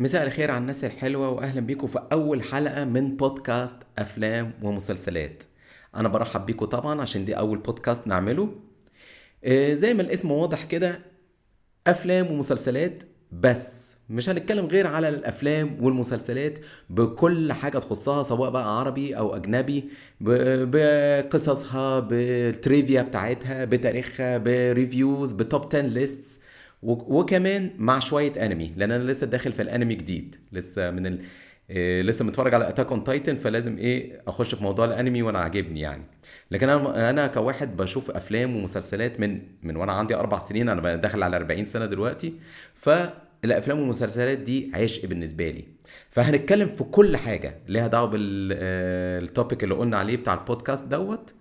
مساء الخير على الناس الحلوة وأهلا بيكم في أول حلقة من بودكاست أفلام ومسلسلات. أنا برحب بيكم طبعا عشان دي أول بودكاست نعمله. آه، زي ما الاسم واضح كده أفلام ومسلسلات بس. مش هنتكلم غير على الأفلام والمسلسلات بكل حاجة تخصها سواء بقى عربي أو أجنبي ب- بقصصها بال trivia بتاعتها بتاريخها ب reviews ب top 10 lists. وكمان مع شوية انمي لأن أنا لسه داخل في الانمي جديد. لسه من ال... إيه لسه متفرج على Attack on Titan فلازم إيه أخش في موضوع الانمي وأنا عاجبني يعني. لكن أنا أنا كواحد بشوف أفلام ومسلسلات من من وأنا عندي أربع سنين أنا داخل على 40 سنة دلوقتي. فالأفلام والمسلسلات دي عشق بالنسبة لي. فهنتكلم في كل حاجة ليها دعوة بال topic اللي قلنا عليه بتاع البودكاست دوت.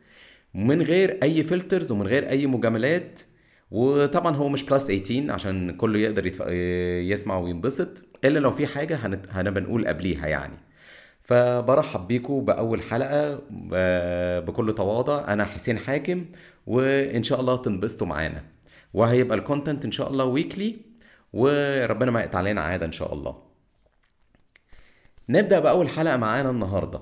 من غير أي filters ومن غير أي مجاملات وطبعا هو مش plus 18 عشان كله يقدر. يسمع وينبسط إلا لو في حاجة هنت... هنبقى نقول قبليها يعني. فبرحب بيكم بأول حلقة ب- بكل تواضع. أنا حسين حاكم وإن شاء الله تنبسطوا معانا. وهيبقى ال content إن شاء الله weekly وربنا ما يقطع علينا عادة إن شاء الله. نبدأ بأول حلقة معانا النهاردة.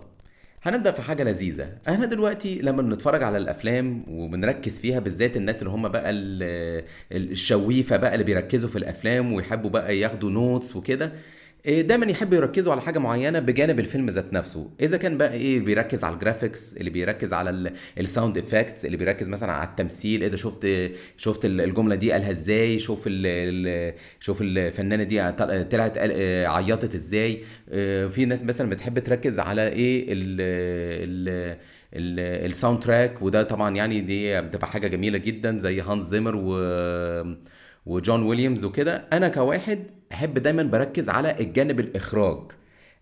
هنبدأ في حاجة لذيذة. إحنا دلوقتي لما بنتفرج على الأفلام وبنركز فيها بالذات الناس اللي هم بقى ال- ال- الشويفة بقى اللي بيركزوا في الأفلام ويحبوا بقى ياخدوا notes وكده دايما يحبوا يركزوا على حاجة معينة بجانب الفيلم ذات نفسه. إذا كان بقى إيه بيركز على ال graphics اللي بيركز على ال sound effects اللي بيركز مثلا على التمثيل. إيه ده شفت شفت ال- الجملة دي قالها إزاي؟ شوف ال ال شوف الفنانة دي طل- طلعت عيطت إزاي؟ آه، في ناس مثلا بتحب تركز على إيه ال ال ال- ال soundtrack وده طبعا يعني دي بتبقى حاجة جميلة جدا زي هانز زيمر و وجون ويليامز وكده أنا كواحد أحب دايما بركز على الجانب الإخراج.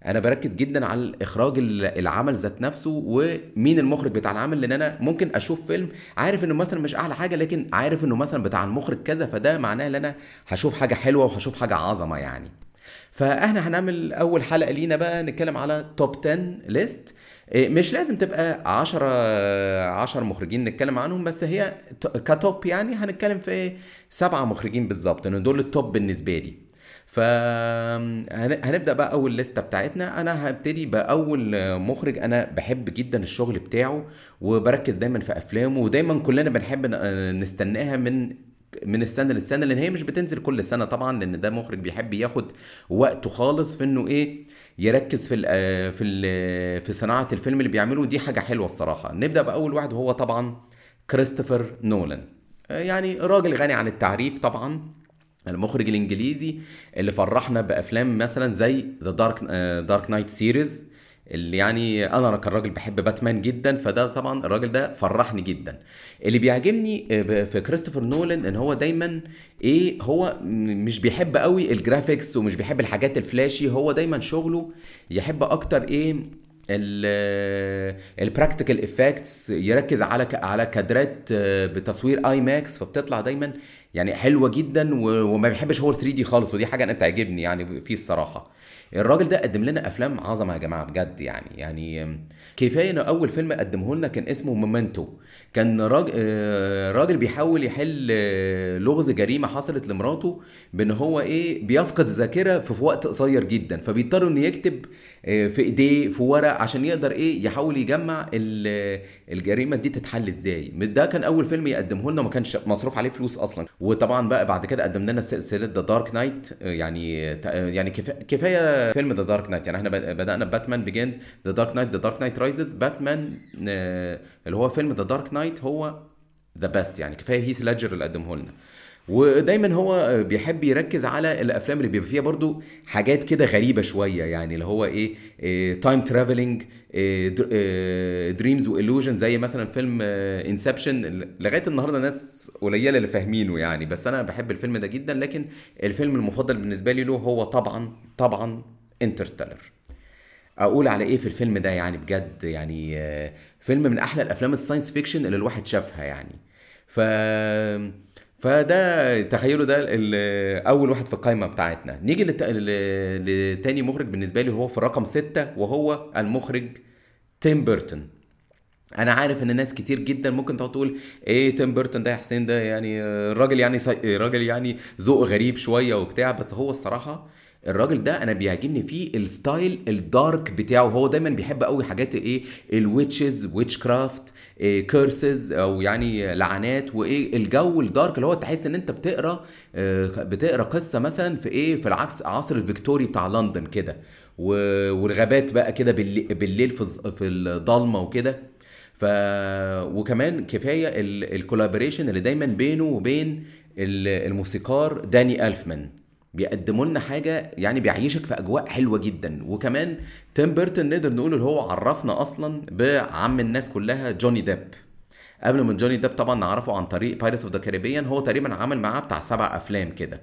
أنا بركز جدا على الإخراج ال- العمل ذات نفسه ومين المخرج بتاع العمل لأن أنا ممكن أشوف فيلم عارف إنه مثلا مش أعلى حاجة لكن عارف إنه مثلا بتاع المخرج كذا فده معناه إن أنا هشوف حاجة حلوة وهشوف حاجة عظمة يعني. فإحنا هنعمل أول حلقة لينا بقى نتكلم على توب 10 ليست مش لازم تبقى 10 10 مخرجين نتكلم عنهم بس هي كتوب يعني هنتكلم في سبعة مخرجين بالظبط إن دول التوب بالنسبة لي. فهنبدا بقى أول لستة بتاعتنا. أنا هبتدي بأول مخرج أنا بحب جدا الشغل بتاعه وبركز دايما في أفلامه ودايما كلنا بنحب نستناها من من السنة للسنة لأن هي مش بتنزل كل سنة طبعا لأن ده مخرج بيحب ياخد وقته خالص في إنه إيه يركز في في في صناعة الفيلم اللي بيعمله. ودي حاجة حلوة الصراحة. نبدأ بأول واحد وهو طبعا كريستوفر نولان. يعني راجل غني عن التعريف طبعا المخرج الإنجليزي اللي فرحنا بأفلام مثلا زي The Dark Dark Knight series اللي يعني أنا كراجل بحب باتمان جدا فده طبعا الراجل ده فرحني جدا. اللي بيعجبني آه، في كريستوفر نولان إن هو دايما إيه هو مش بيحب قوي ال graphics ومش بيحب الحاجات ال flashy هو دايما شغله يحب أكتر إيه ال practical effects يركز على على كادرات آه، بتصوير IMAX فبتطلع دايما يعني حلوة جدا وما بيحبش هو 3D خالص ودي حاجة أنا بتعجبني يعني فيه الصراحة. الراجل ده قدم لنا أفلام عظمة يا جماعة بجد يعني يعني كفاية إنه أول فيلم قدمه لنا كان اسمه Memento. كان راجل راجل بيحاول يحل آه، لغز جريمة حصلت لمراته بإن هو إيه بيفقد الذاكره في وقت قصير جدا. فبيضطر إنه يكتب آه، في إيديه في ورق عشان يقدر إيه يحاول يجمع ال- الجريمة دي تتحل إزاي. ده كان أول فيلم يقدمه لنا وما كانش مصروف عليه فلوس أصلا. وطبعا بقى بعد كده قدم لنا سلسلة The Dark Knight يعني يعني كفاية فيلم The Dark Knight يعني إحنا بد- بدأنا Batman Begins The Dark Knight The Dark Knight Rises باتمان اللي هو فيلم The Dark Knight هو the best يعني كفاية هيث ليدجر اللي قدمه لنا. ودايما هو بيحب يركز على الأفلام اللي بيبقى فيها برضو حاجات كده غريبة شوية يعني اللي هو إيه time traveling dreams و illusion زي مثلا فيلم Inception لغاية النهارده ناس قليلة اللي فاهمينه يعني. بس أنا بحب الفيلم ده جدا لكن الفيلم المفضل بالنسبة لي له هو طبعا طبعا Interstellar أقول على إيه في الفيلم ده يعني بجد يعني آه، فيلم من أحلى الأفلام ال science fiction اللي الواحد شافها يعني. ف فده تخيلوا ده أول واحد في القائمه بتاعتنا. نيجي لتاني مخرج بالنسبة لي هو في الرقم ستة وهو المخرج تيم بيرتون. أنا عارف إن ناس كتير جدا ممكن تقعد تقول إيه تيم بيرتون ده يا حسين ده يعني آه، راجل يعني سي... راجل يعني ذوق غريب شوية وبتاع. بس هو الصراحة الراجل ده أنا بيعجبني فيه ال style ال dark بتاعه. هو دايما بيحب قوي حاجات إيه ال witches witchcraft curses أو يعني لعنات وإيه الجو ال dark اللي هو تحس إن أنت بتقرأ آه، بتقرأ قصة مثلا في إيه في العكس عصر الفيكتوري بتاع لندن كده. والغابات بقى كده بالليل, في في الضلمة وكده. ف وكمان كفاية ال collaboration اللي دايما بينه وبين ال- الموسيقار داني ألفمان. بيقدموا لنا حاجة يعني بيعيشك في أجواء حلوة جدا. وكمان تيم بيرتون نقدر نقول اللي هو عرفنا أصلا بعم الناس كلها جوني ديب. قبل من جوني ديب طبعا نعرفه عن طريق Pirates of the Caribbean هو تقريبا عمل معاه بتاع سبع أفلام كده.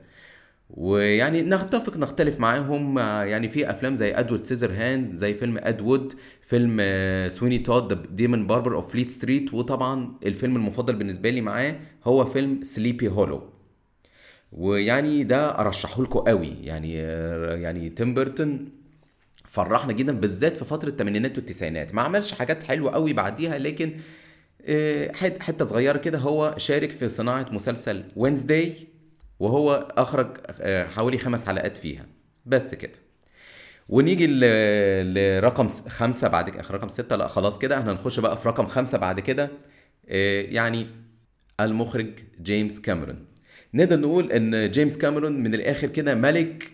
ويعني نتفق نختلف معاهم. يعني في أفلام زي Edward Scissorhands زي فيلم Ed Wood فيلم Sweeney Todd Demon Barber of Fleet Street وطبعا الفيلم المفضل بالنسبة لي معاه هو فيلم Sleepy Hollow ويعني ده أرشحه لكم قوي. يعني يعني تيم بيرتون فرحنا جدا بالذات في فترة الثمانينات والتسعينات. ما عملش حاجات حلوة قوي بعديها لكن آه، حت- حتة صغيرة كده هو شارك في صناعة مسلسل Wednesday وهو أخرج آه، حوالي خمس حلقات فيها. بس كده. ونيجي لرقم خمسة بعد كده رقم ستة. لا خلاص كده إحنا هنخش بقى في رقم خمسة بعد كده. آه، يعني المخرج جيمس كاميرون. نقدر نقول إن جيمس كاميرون من الآخر كده ملك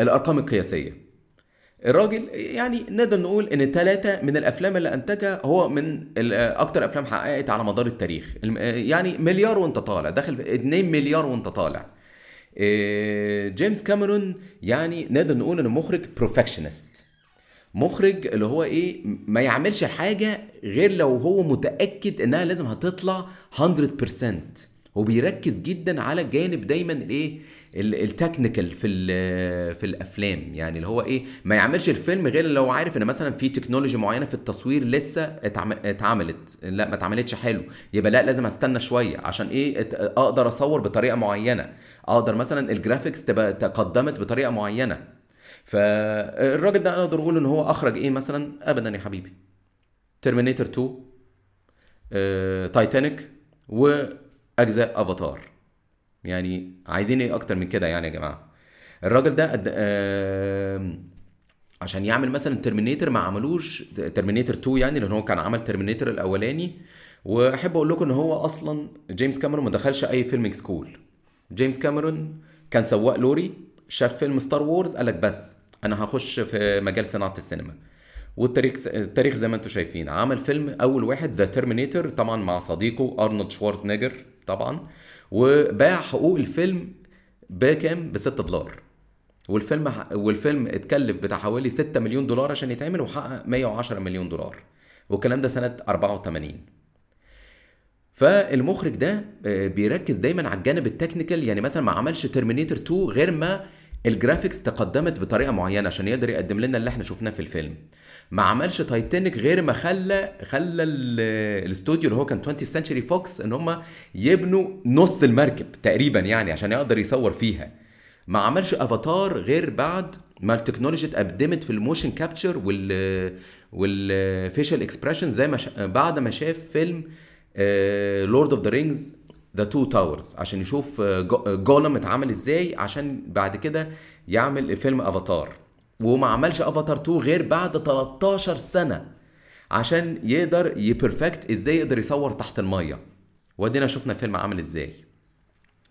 الأرقام القياسية. الراجل يعني نقدر نقول إن ثلاثة من الأفلام اللي أنتجها هو من أكتر أفلام حققت على مدار التاريخ. يعني مليار وأنت طالع داخل في 2 مليار وأنت طالع. إيه، جيمس كاميرون يعني نقدر نقول إنه مخرج perfectionist مخرج اللي هو إيه ما يعملش حاجة غير لو هو متأكد إنها لازم هتطلع 100% هو بيركز جدا على الجانب دايما الايه ال- ال technical في في الأفلام. يعني اللي هو إيه ما يعملش الفيلم غير لو عارف إن مثلا في تكنولوجي معينة في التصوير لسه اتعم- اتعملت. لا ما اتعملتش حلو. يبقى لا لازم أستنى شوية عشان إيه أقدر أصور بطريقة معينة. أقدر مثلا ال graphics تبقى تقدمت بطريقة معينة. فالراجل ده أنا أقدر أقول إن هو أخرج إيه مثلا؟ ابدا يا حبيبي. Terminator 2 آه، تايتانيك واجزاء أفاتار. يعني عايزين إيه أكتر من كده يعني يا جماعة؟ الراجل ده قد... آم، عشان يعمل مثلا Terminator ما عملوش Terminator 2 يعني لأن هو كان عمل Terminator الأولاني. وأحب أقول لكم إن هو أصلا جيمس كاميرون ما دخلش أي filming school جيمس كاميرون كان سواق لوري شاف فيلم Star Wars قال لك بس أنا هخش في مجال صناعة السينما. والتاريخ التاريخ زي ما أنتم شايفين. عمل فيلم أول واحد The Terminator طبعا مع صديقه أرنولد شوارزنيجر طبعا. وباع حقوق الفيلم بكام؟ ب 6 دولار. والفيلم والفيلم اتكلف بتاع حوالي 6 مليون دولار عشان يتعمل وحقق 110 مليون دولار. والكلام ده سنة 84 فالمخرج ده آه، بيركز دايما على الجانب ال technical. يعني مثلا ما عملش Terminator 2 غير ما ال graphics تقدمت بطريقة معينة عشان يقدر يقدم لنا اللي إحنا شفناه في الفيلم ما عملش تايتانيك غير ما خلى خلى ال- الاستوديو اللي هو كان 20 Century Fox إن هم يبنوا نص المركب تقريبا يعني عشان يقدر يصور فيها ما عملش افاتار غير بعد ما التكنولوجيا اتقدمت في ال motion capture وال وال facial expression زي ما. بعد ما شاف فيلم Lord of the Rings The Two Towers عشان يشوف آه، آه، Gollum اتعمل إزاي عشان بعد كده يعمل فيلم أفاتار. وما عملش أفاتار 2 غير بعد 13 سنة عشان يقدر ي perfect إزاي يقدر يصور تحت المية. وأدينا شفنا الفيلم عامل إزاي.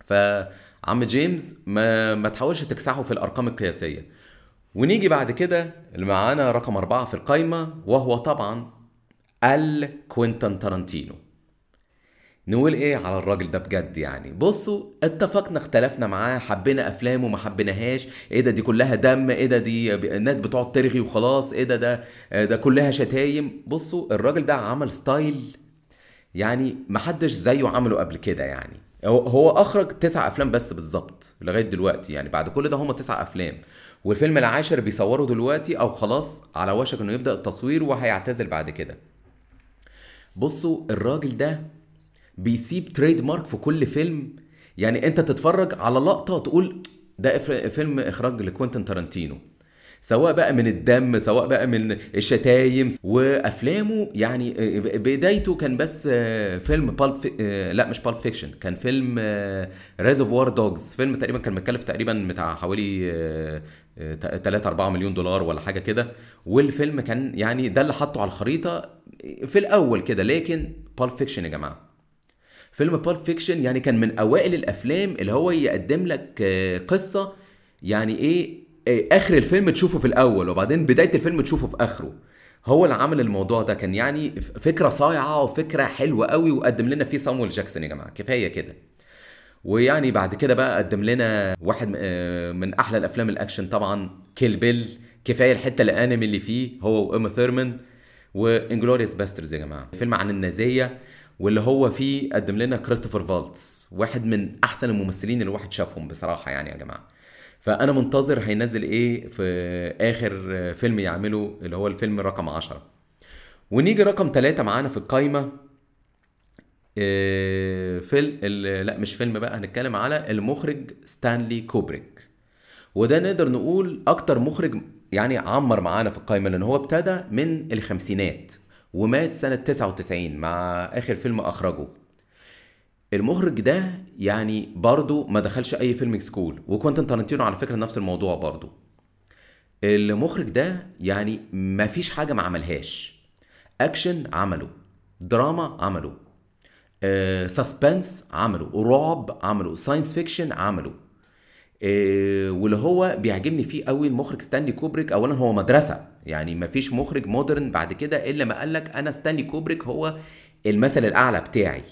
فعم جيمس ما ما تحاولش تكسفه في الأرقام القياسية. ونيجي بعد كده اللي معانا رقم أربعة في القايمة وهو طبعا ال كوينتان تارانتينو. نقول إيه على الراجل ده بجد يعني؟ بصوا اتفقنا اختلفنا معاه حبينا أفلامه ما حبيناهاش. إيه ده دي كلها دم إيه ده دي الناس بتقعد ترغي وخلاص إيه ده ده ده كلها شتايم. بصوا الراجل ده عمل style يعني محدش زيه عمله قبل كده يعني. هو أخرج تسع أفلام بس بالظبط لغاية دلوقتي يعني. بعد كل ده هم تسع أفلام. والفيلم العاشر بيصوره دلوقتي أو خلاص على وشك إنه يبدأ التصوير وهيعتزل بعد كده. بصوا الراجل ده بيسيب trademark في كل فيلم. يعني انت تتفرج على لقطة تقول ده فيلم إخراج لكوينتين تارانتينو. سواء بقى من الدم سواء بقى من الشتايم. وأفلامه يعني بدايته كان بس آه، فيلم Pulp Fi... آه، لا مش Pulp Fiction كان فيلم Reservoir Dogs فيلم تقريبا كان متكلف تقريبا بتاع حوالي آه، 3 4 مليون دولار ولا حاجة كده. والفيلم كان يعني ده اللي حطه على الخريطة في الأول كده. لكن Pulp Fiction يا جماعة فيلم Pulp Fiction يعني كان من أوائل الأفلام اللي هو يقدم لك آه، قصة يعني إيه آه، آخر الفيلم تشوفه في الأول وبعدين بداية الفيلم تشوفه في آخره. هو اللي عمل الموضوع ده كان يعني فكرة صايعة وفكرة حلوة قوي وقدم لنا فيه صامويل جاكسون يا جماعة كفاية كده. ويعني بعد كده بقى قدم لنا واحد آه، من أحلى الأفلام الأكشن طبعا Kill Bill كفاية الحتة الانمي اللي فيه هو وأوما ثيرمان. و Inglourious Basterds يا جماعة. فيلم عن النازية. واللي هو فيه قدم لنا كريستوفر فالتس واحد من أحسن الممثلين اللي الواحد شافهم بصراحة يعني يا جماعة. فأنا منتظر هينزل إيه في آخر فيلم يعمله اللي هو الفيلم رقم عشرة. ونيجي رقم ثلاثة معانا في القايمة. آه، فيلم لا مش فيلم بقى هنتكلم على المخرج ستانلي كوبريك. وده نقدر نقول أكتر مخرج يعني عمر معانا في القايمة لأن هو ابتدى من الخمسينات. ومات سنة 99 مع آخر فيلم أخرجه. المخرج ده يعني برضه ما دخلش أي film school وكوينتن تارانتينو على فكرة نفس الموضوع برضه المخرج ده يعني ما فيش حاجة ما عملهاش. أكشن عمله دراما عمله suspense عمله رعب عمله science fiction عمله. آه، واللي هو بيعجبني فيه قوي المخرج ستانلي كوبريك اولا هو مدرسة. يعني ما فيش مخرج modern بعد كده إلا ما قال لك أنا ستانلي كوبريك هو المثل الأعلى بتاعي.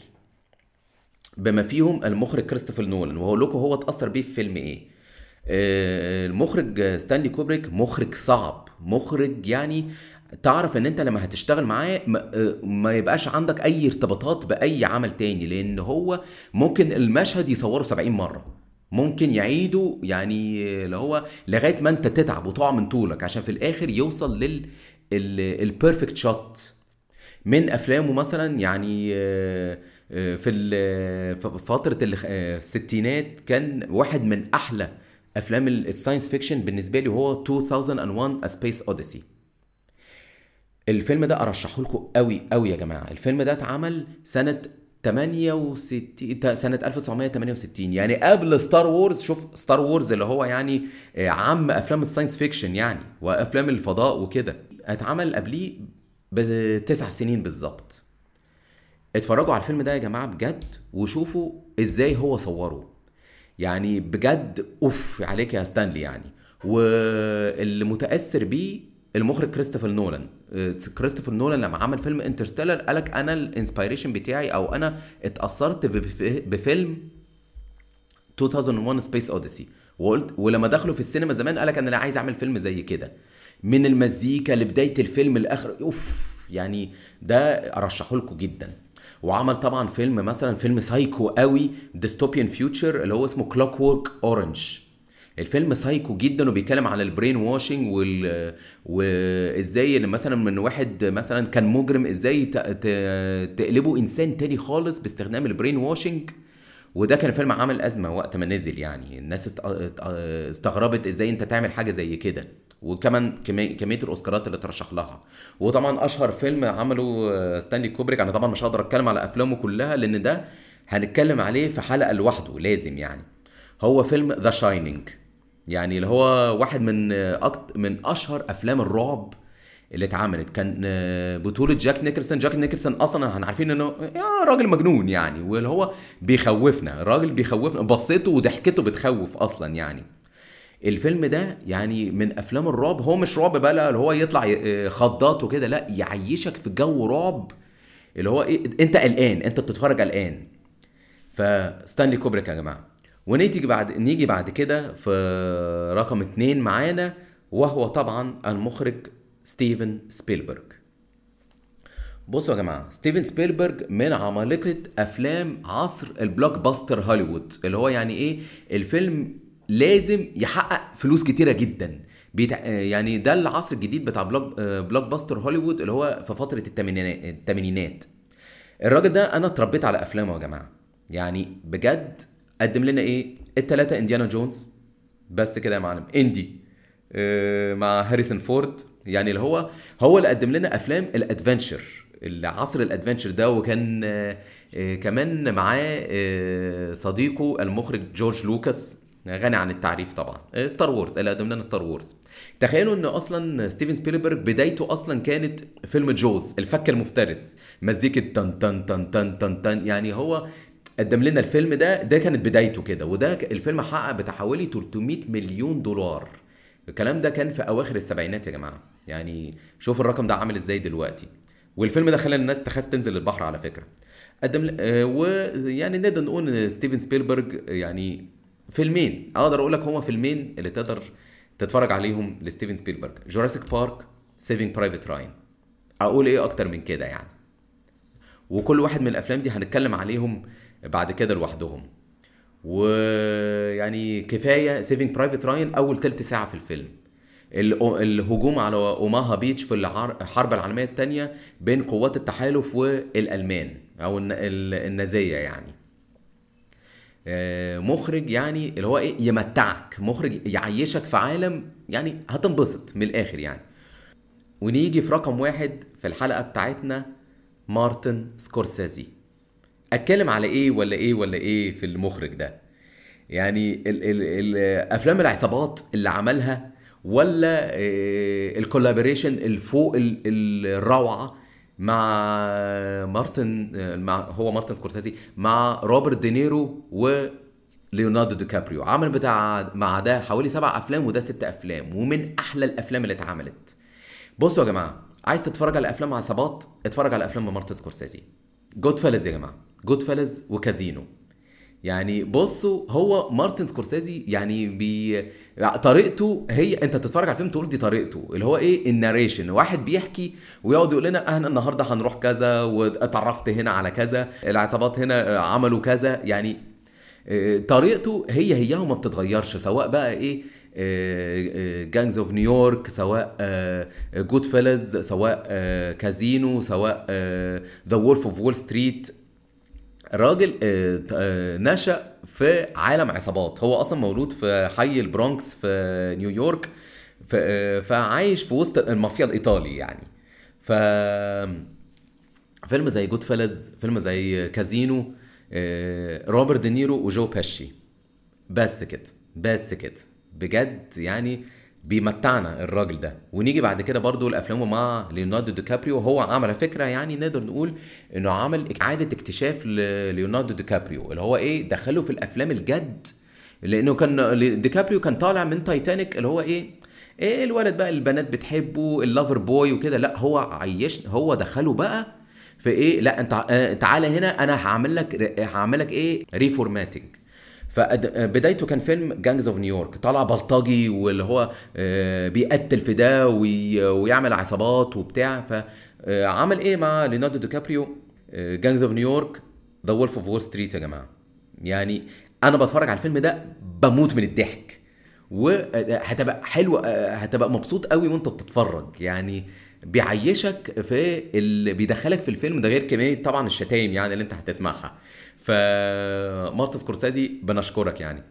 بما فيهم المخرج كريستوفر نولان وهقول لكم هو اتأثر بيه في فيلم إيه؟ آه، المخرج ستانلي كوبريك مخرج صعب. مخرج يعني تعرف إن أنت لما هتشتغل معاه ما, ما يبقاش عندك أي ارتباطات بأي عمل تاني لأن هو ممكن المشهد يصوره 70 مرة. ممكن يعيده يعني اللي هو لغاية ما انت تتعب وتقع من طولك عشان في الآخر يوصل لل ال perfect shot من أفلامه مثلا يعني آه، آه، في فترة الستينات كان واحد من أحلى أفلام ال science fiction بالنسبة لي هو 2001 A Space Odyssey. الفيلم ده أرشحه لكم قوي قوي يا جماعة. الفيلم ده اتعمل سنة 68 سنة 1968 يعني قبل Star Wars شوف Star Wars اللي هو يعني آه، عم أفلام ال science fiction يعني وأفلام الفضاء وكده. اتعمل قبليه بتسع سنين بالظبط. اتفرجوا على الفيلم ده يا جماعة بجد وشوفوا إزاي هو صوره. يعني بجد أوف عليك يا ستانلي يعني. واللي متأثر بيه المخرج كريستوفر نولان. آه، كريستوفر نولان لما عمل فيلم Interstellar قالك أنا ال inspiration بتاعي أو أنا اتأثرت بفيلم 2001 Space Odyssey وقلت ولما دخلوا في السينما زمان قالك أنا عايز أعمل فيلم زي كده. من المزيكا لبداية الفيلم لاخر أوف يعني ده أرشحه لكم جدا. وعمل طبعا فيلم مثلا فيلم psycho قوي dystopian future اللي هو اسمه Clockwork Orange الفيلم سايكو جدا وبيتكلم على ال brain washing وال وإزاي اللي مثلا من واحد مثلا كان مجرم إزاي تقلبه إنسان تاني خالص باستخدام ال brain washing وده كان فيلم عمل أزمة وقت ما نزل يعني. الناس استغربت إزاي أنت تعمل حاجة زي كده. وكمان كمية الأوسكارات اللي ترشح لها. وطبعا أشهر فيلم عمله ستانلي كوبريك أنا طبعا مش هقدر أتكلم على أفلامه كلها لأن ده هنتكلم عليه في حلقة لوحده لازم يعني. هو فيلم The Shining يعني اللي هو واحد من أكت من أشهر أفلام الرعب اللي اتعملت. كان بطولة جاك نيكلسون. جاك نيكلسون أصلا إحنا عارفين إنه يا راجل مجنون يعني واللي هو بيخوفنا. الراجل بيخوفنا. بصيته وضحكته بتخوف أصلا يعني. الفيلم ده يعني من أفلام الرعب. هو مش رعب بقى اللي هو يطلع خضات وكده. لا يعيشك في جو رعب. اللي هو إيه أنت قلقان. أنت بتتفرج قلقان. فستانلي كوبريك يا جماعة. ونيجي بعد نيجي بعد كده في رقم اتنين معانا وهو طبعا المخرج ستيفن سبيلبرج بصوا يا جماعة ستيفن سبيلبرج من عمالقة أفلام عصر ال blockbuster هوليوود اللي هو يعني إيه؟ الفيلم لازم يحقق فلوس كتيرة جدا. بيتع... يعني ده العصر الجديد بتاع block blockbuster هوليوود اللي هو في فترة الثمانينات الراجل ده أنا اتربيت على أفلامه يا جماعة. يعني بجد قدم لنا إيه؟ التلاتة Indiana Jones. بس كده يا معلم. Indy آه مع هاريسون فورد. يعني اللي هو هو اللي قدم لنا أفلام ال adventure. العصر ال adventure ده وكان آه كمان معاه آه صديقه المخرج جورج لوكاس. غني عن التعريف طبعا. Star Wars اللي قدم لنا Star Wars. تخيلوا إن أصلا ستيفن سبيلبرج بدايته أصلا كانت فيلم Jaws الفك المفترس. مزيكة تن تن تن تن تن تن. يعني هو قدم لنا الفيلم ده ده كانت بدايته كده وده الفيلم حقق بتاع حوالي 300 مليون دولار. الكلام ده كان في أواخر السبعينات يا جماعة. يعني شوف الرقم ده عامل إزاي دلوقتي. والفيلم ده خلى الناس تخاف تنزل البحر على فكرة. قدم آه ويعني نقدر نقول ستيفن سبيلبرج يعني فيلمين. أقدر أقول لك هما فيلمين اللي تقدر تتفرج عليهم لستيفن سبيلبرج. Jurassic Park Saving Private Ryan أقول إيه أكتر من كده يعني؟ وكل واحد من الأفلام دي هنتكلم عليهم بعد كده لوحدهم. ويعني كفاية Saving Private Ryan أول تلت ساعة في الفيلم. الهجوم على Omaha Beach في الحرب العالمية الثانية بين قوات التحالف والألمان أو النازية يعني. مخرج يعني اللي هو إيه؟ يمتعك. مخرج يعيشك في عالم يعني هتنبسط من الآخر يعني. ونيجي في رقم واحد في الحلقة بتاعتنا مارتن سكورسيزي. أتكلم على إيه ولا إيه ولا إيه في المخرج ده؟ يعني ال ال ال أفلام العصابات اللي عملها ولا ال collaboration الفوق الروعة مع مارتن مع هو مارتن سكورسيزي مع روبرت دينيرو و ليوناردو دي كابريو. عمل بتاع مع ده حوالي سبع أفلام وده ست أفلام ومن أحلى الأفلام اللي اتعملت. بصوا يا جماعة عايز تتفرج على أفلام عصابات؟ اتفرج على أفلام مارتن سكورسيزي. Goodfellas يا جماعة. Goodfellas وكازينو يعني بصوا هو مارتن سكورسيزي يعني بي طريقته هي انت تتفرج على الفيلم تقول دي طريقته اللي هو إيه ال narration واحد بيحكي ويقعد يقول لنا إحنا النهارده هنروح كذا واتعرفت هنا على كذا العصابات هنا عملوا كذا. يعني طريقته هي هي وما بتتغيرش سواء بقى إيه Gangs of New York سواء Goodfellas سواء كازينو سواء The Wolf of Wall Street الراجل نشأ في عالم عصابات. هو أصلا مولود في حي البرونكس في نيويورك فعايش في وسط المافيا الإيطالي يعني. ف فيلم زي Goodfellas فيلم زي كازينو روبرت دينيرو وجو بيشي بس كده بس كده. بجد يعني بيمتعنا الراجل ده. ونيجي بعد كده برضو لافلامه مع ليوناردو دي كابريو هو عمل فكرة يعني نقدر نقول إنه عمل إعادة اكتشاف لليوناردو دي كابريو اللي هو إيه دخله في الأفلام الجد. لأنه كان دي كابريو كان طالع من تايتانيك اللي هو إيه إيه الولد بقى البنات بتحبه ال lover boy وكده. لا هو عيش هو دخله بقى في إيه لا أنت تعالى هنا أنا هعمل لك هعمل لك إيه reformatting فبدايته كان فيلم Gangs of New York طالع بلطجي واللي هو بيقتل في ده ويعمل عصابات وبتاع. فعمل إيه مع ليوناردو دي كابريو Gangs of New York The Wolf of Wall Street يا جماعة. يعني أنا بتفرج على الفيلم ده بموت من الضحك. وهتبقى حلو هتبقى مبسوط قوي وأنت بتتفرج. يعني بيعيشك في اللي بيدخلك في الفيلم ده غير كميه طبعا الشتايم يعني اللي انت هتسمعها. فمارتن سكورسيزي بنشكرك يعني.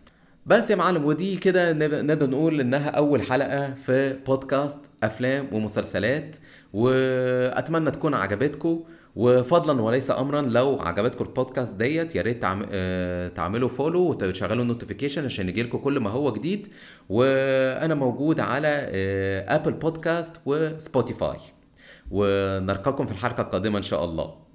بس يا معلم ودي كده نقدر نقول إنها أول حلقة في بودكاست أفلام ومسلسلات وأتمنى تكون عجبتكم وفضلا وليس امرا لو عجبتكم البودكاست ديت يا ريت تعم... تعملوا follow وتشغلوا ال notification عشان يجيلكم كل ما هو جديد. وأنا موجود على Apple Podcast و Spotify ونلقاكم في الحلقة القادمة إن شاء الله.